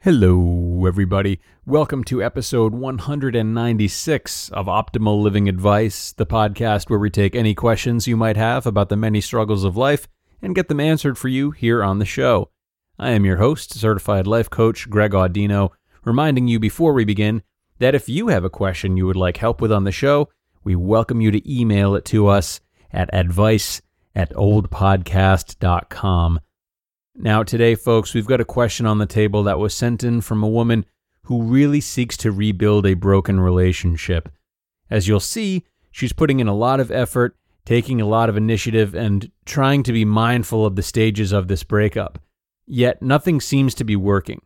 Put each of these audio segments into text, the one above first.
Hello, everybody. Welcome to episode 196 of Optimal Living Advice, the podcast where we take any questions you might have about the many struggles of life and get them answered for you here on the show. I am your host, certified life coach Greg Audino, reminding you before we begin that if you have a question you would like help with on the show, we welcome you to email it to us at advice at olapodcast.com. Now, today, folks, we've got a question on the table that was sent in from a woman who really seeks to rebuild a broken relationship. As you'll see, she's putting in a lot of effort, taking a lot of initiative, and trying to be mindful of the stages of this breakup. Yet, nothing seems to be working.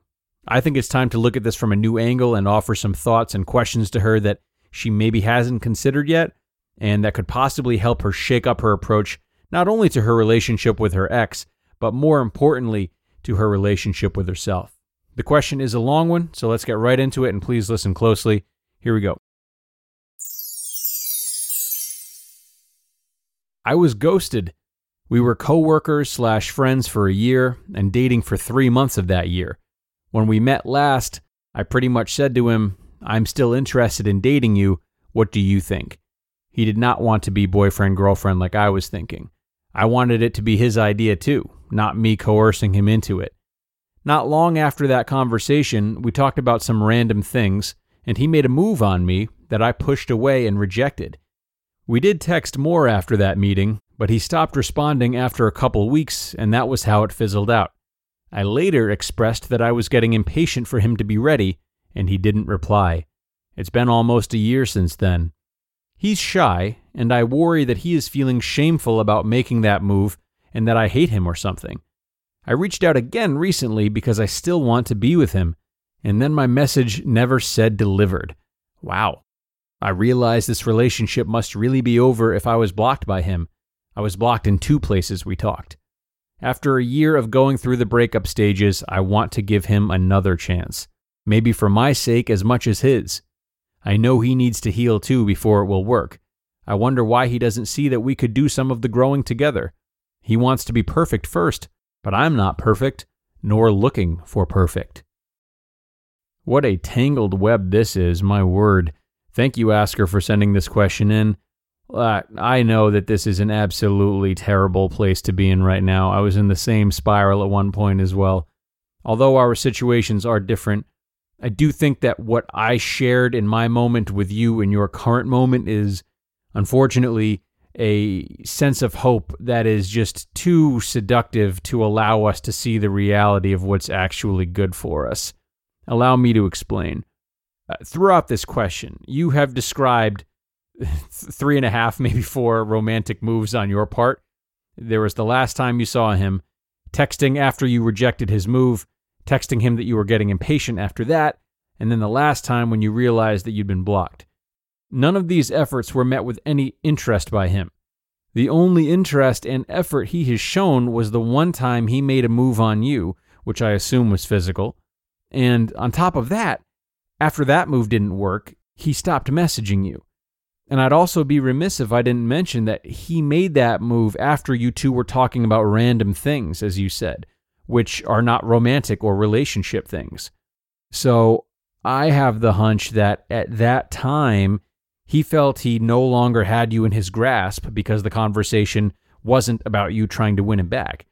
I think it's time to look at this from a new angle and offer some thoughts and questions to her that she maybe hasn't considered yet, and that could possibly help her shake up her approach not only to her relationship with her ex, but more importantly, to her relationship with herself. The question is a long one, so let's get right into it and please listen closely. Here we go. I was ghosted. We were coworkers slash friends for a year and dating for three months of that year. When we met last, I pretty much said to him, I'm still interested in dating you. What do you think? He did not want to be boyfriend girlfriend like I was thinking. I wanted it to be his idea too, not me coercing him into it. Not long after that conversation, we talked about some random things, and he made a move on me that I pushed away and rejected. We did text more after that meeting, but he stopped responding after a couple weeks, and that was how it fizzled out. I later expressed that I was getting impatient for him to be ready, and he didn't reply. It's been almost a year since then. He's shy, and I worry that he is feeling shameful about making that move and that I hate him or something. I reached out again recently because I still want to be with him, and then my message never said delivered. Wow. I realized this relationship must really be over if I was blocked by him. I was blocked in two places we talked. After a year of going through the breakup stages, I want to give him another chance. Maybe for my sake as much as his. I know he needs to heal too before it will work. I wonder why he doesn't see that we could do some of the growing together. He wants to be perfect first, but I'm not perfect, nor looking for perfect. What a tangled web this is, my word. Thank you, Asker, for sending this question in. Uh, I know that this is an absolutely terrible place to be in right now. I was in the same spiral at one point as well. Although our situations are different, I do think that what I shared in my moment with you in your current moment is unfortunately a sense of hope that is just too seductive to allow us to see the reality of what's actually good for us. Allow me to explain. Uh, throughout this question, you have described three and a half, maybe four romantic moves on your part. There was the last time you saw him, texting after you rejected his move, texting him that you were getting impatient after that, and then the last time when you realized that you'd been blocked. None of these efforts were met with any interest by him. The only interest and effort he has shown was the one time he made a move on you, which I assume was physical. And on top of that, after that move didn't work, he stopped messaging you. And I'd also be remiss if I didn't mention that he made that move after you two were talking about random things, as you said, which are not romantic or relationship things. So I have the hunch that at that time, he felt he no longer had you in his grasp because the conversation wasn't about you trying to win him back.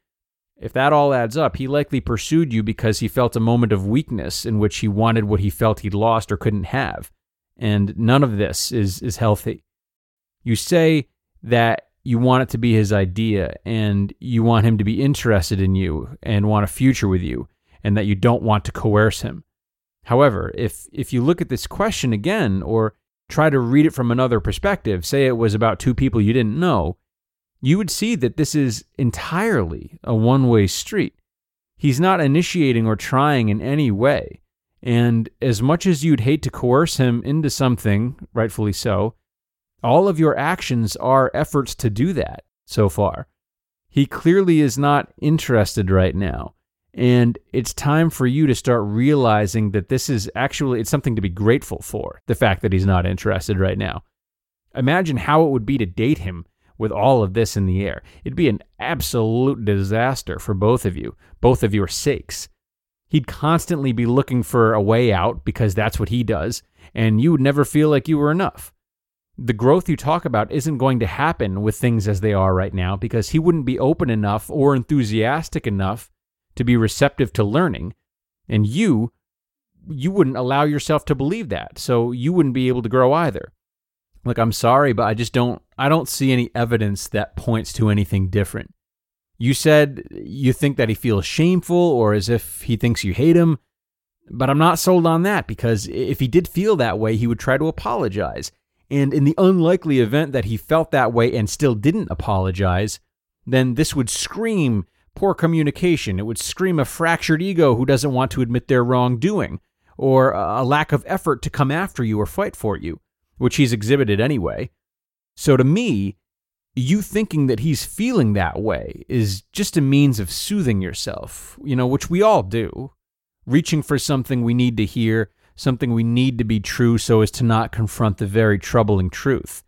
If that all adds up, he likely pursued you because he felt a moment of weakness in which he wanted what he felt he'd lost or couldn't have. And none of this is, is healthy. You say that you want it to be his idea and you want him to be interested in you and want a future with you and that you don't want to coerce him. However, if if you look at this question again or try to read it from another perspective, say it was about two people you didn't know, you would see that this is entirely a one-way street. He's not initiating or trying in any way. And as much as you'd hate to coerce him into something, rightfully so, all of your actions are efforts to do that so far. He clearly is not interested right now. And it's time for you to start realizing that this is actually it's something to be grateful for, the fact that he's not interested right now. Imagine how it would be to date him with all of this in the air. It'd be an absolute disaster for both of you, both of your sakes. He'd constantly be looking for a way out because that's what he does, and you would never feel like you were enough the growth you talk about isn't going to happen with things as they are right now because he wouldn't be open enough or enthusiastic enough to be receptive to learning. And you, you wouldn't allow yourself to believe that. So you wouldn't be able to grow either. Like, I'm sorry, but I just don't, I don't see any evidence that points to anything different. You said you think that he feels shameful or as if he thinks you hate him. But I'm not sold on that because if he did feel that way, he would try to apologize. And in the unlikely event that he felt that way and still didn't apologize, then this would scream poor communication. It would scream a fractured ego who doesn't want to admit their wrongdoing, or a lack of effort to come after you or fight for you, which he's exhibited anyway. So to me, you thinking that he's feeling that way is just a means of soothing yourself, you know, which we all do. Reaching for something we need to hear something we need to be true so as to not confront the very troubling truth.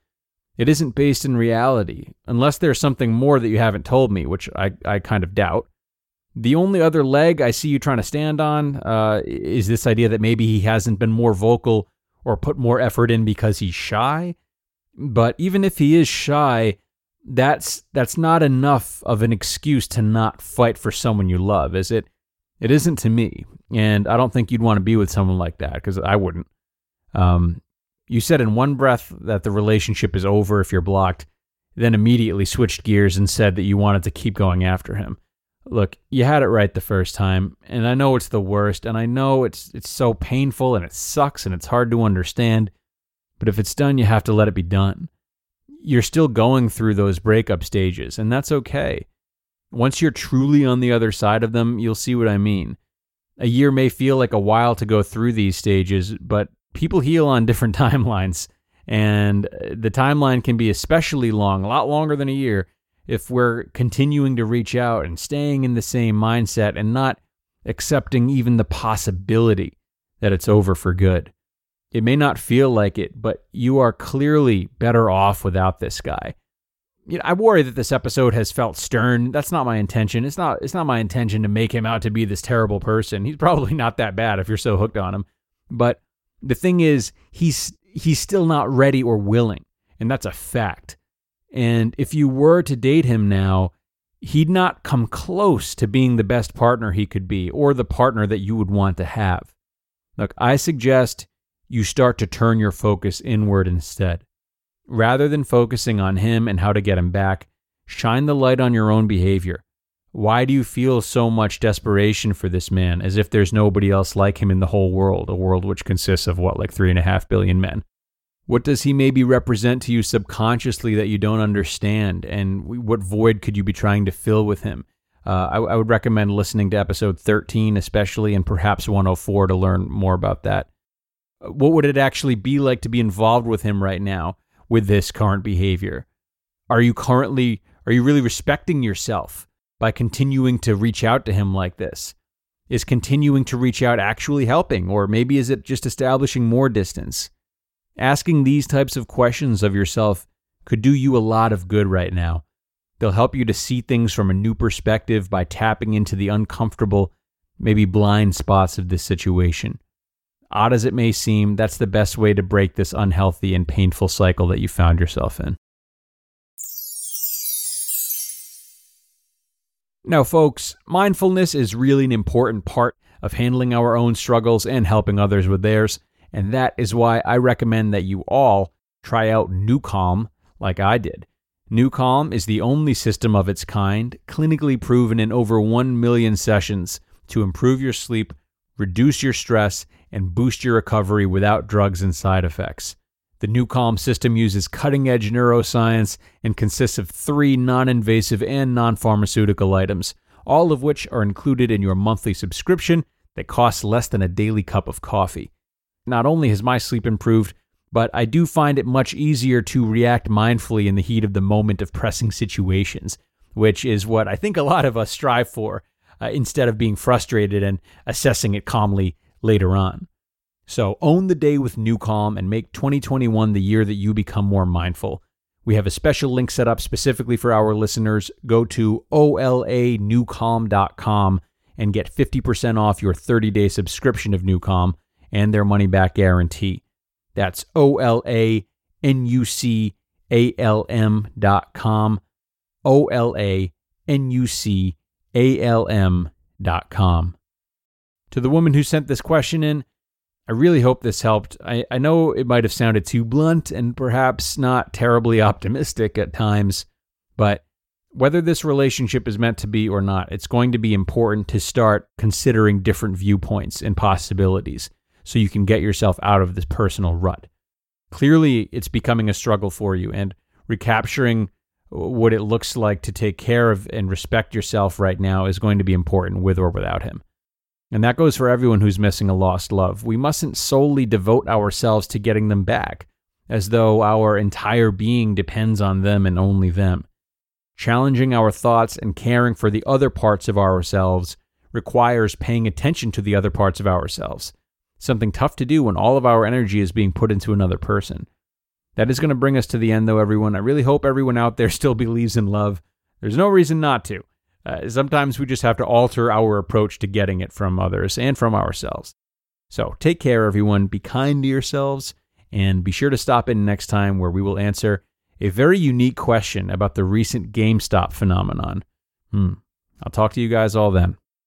It isn't based in reality, unless there's something more that you haven't told me, which I, I kind of doubt. The only other leg I see you trying to stand on uh, is this idea that maybe he hasn't been more vocal or put more effort in because he's shy. But even if he is shy, that's that's not enough of an excuse to not fight for someone you love, is it? It isn't to me. And I don't think you'd want to be with someone like that because I wouldn't. Um, you said in one breath that the relationship is over if you're blocked, then immediately switched gears and said that you wanted to keep going after him. Look, you had it right the first time, and I know it's the worst, and I know it's it's so painful and it sucks and it's hard to understand, but if it's done, you have to let it be done. You're still going through those breakup stages, and that's okay. Once you're truly on the other side of them, you'll see what I mean. A year may feel like a while to go through these stages, but people heal on different timelines. And uh, the timeline can be especially long, a lot longer than a year, if we're continuing to reach out and staying in the same mindset and not accepting even the possibility that it's over for good. It may not feel like it, but you are clearly better off without this guy you know, I worry that this episode has felt stern. That's not my intention. It's not it's not my intention to make him out to be this terrible person. He's probably not that bad if you're so hooked on him. But the thing is, he's he's still not ready or willing, and that's a fact. And if you were to date him now, he'd not come close to being the best partner he could be or the partner that you would want to have. Look, I suggest you start to turn your focus inward instead. Rather than focusing on him and how to get him back, shine the light on your own behavior. Why do you feel so much desperation for this man as if there's nobody else like him in the whole world, a world which consists of what, like three and a half billion men? What does he maybe represent to you subconsciously that you don't understand? And what void could you be trying to fill with him? Uh, I, I would recommend listening to episode 13, especially, and perhaps 104 to learn more about that. What would it actually be like to be involved with him right now? With this current behavior? Are you currently, are you really respecting yourself by continuing to reach out to him like this? Is continuing to reach out actually helping, or maybe is it just establishing more distance? Asking these types of questions of yourself could do you a lot of good right now. They'll help you to see things from a new perspective by tapping into the uncomfortable, maybe blind spots of this situation. Odd as it may seem, that's the best way to break this unhealthy and painful cycle that you found yourself in. Now, folks, mindfulness is really an important part of handling our own struggles and helping others with theirs, and that is why I recommend that you all try out NuCalm like I did. NuCalm is the only system of its kind, clinically proven in over 1 million sessions to improve your sleep, reduce your stress, and boost your recovery without drugs and side effects. The NuCalm system uses cutting edge neuroscience and consists of three non invasive and non pharmaceutical items, all of which are included in your monthly subscription that costs less than a daily cup of coffee. Not only has my sleep improved, but I do find it much easier to react mindfully in the heat of the moment of pressing situations, which is what I think a lot of us strive for uh, instead of being frustrated and assessing it calmly later on. So own the day with NuCalm and make 2021 the year that you become more mindful. We have a special link set up specifically for our listeners. Go to olanucalm.com and get 50% off your 30-day subscription of NuCalm and their money-back guarantee. That's O L A N U C A L M dot com. O L A N U C A L M dot com. To the woman who sent this question in, I really hope this helped. I, I know it might have sounded too blunt and perhaps not terribly optimistic at times, but whether this relationship is meant to be or not, it's going to be important to start considering different viewpoints and possibilities so you can get yourself out of this personal rut. Clearly, it's becoming a struggle for you, and recapturing what it looks like to take care of and respect yourself right now is going to be important with or without him. And that goes for everyone who's missing a lost love. We mustn't solely devote ourselves to getting them back, as though our entire being depends on them and only them. Challenging our thoughts and caring for the other parts of ourselves requires paying attention to the other parts of ourselves, something tough to do when all of our energy is being put into another person. That is going to bring us to the end, though, everyone. I really hope everyone out there still believes in love. There's no reason not to. Uh, sometimes we just have to alter our approach to getting it from others and from ourselves. So take care, everyone. Be kind to yourselves, and be sure to stop in next time where we will answer a very unique question about the recent GameStop phenomenon. Hmm. I'll talk to you guys all then.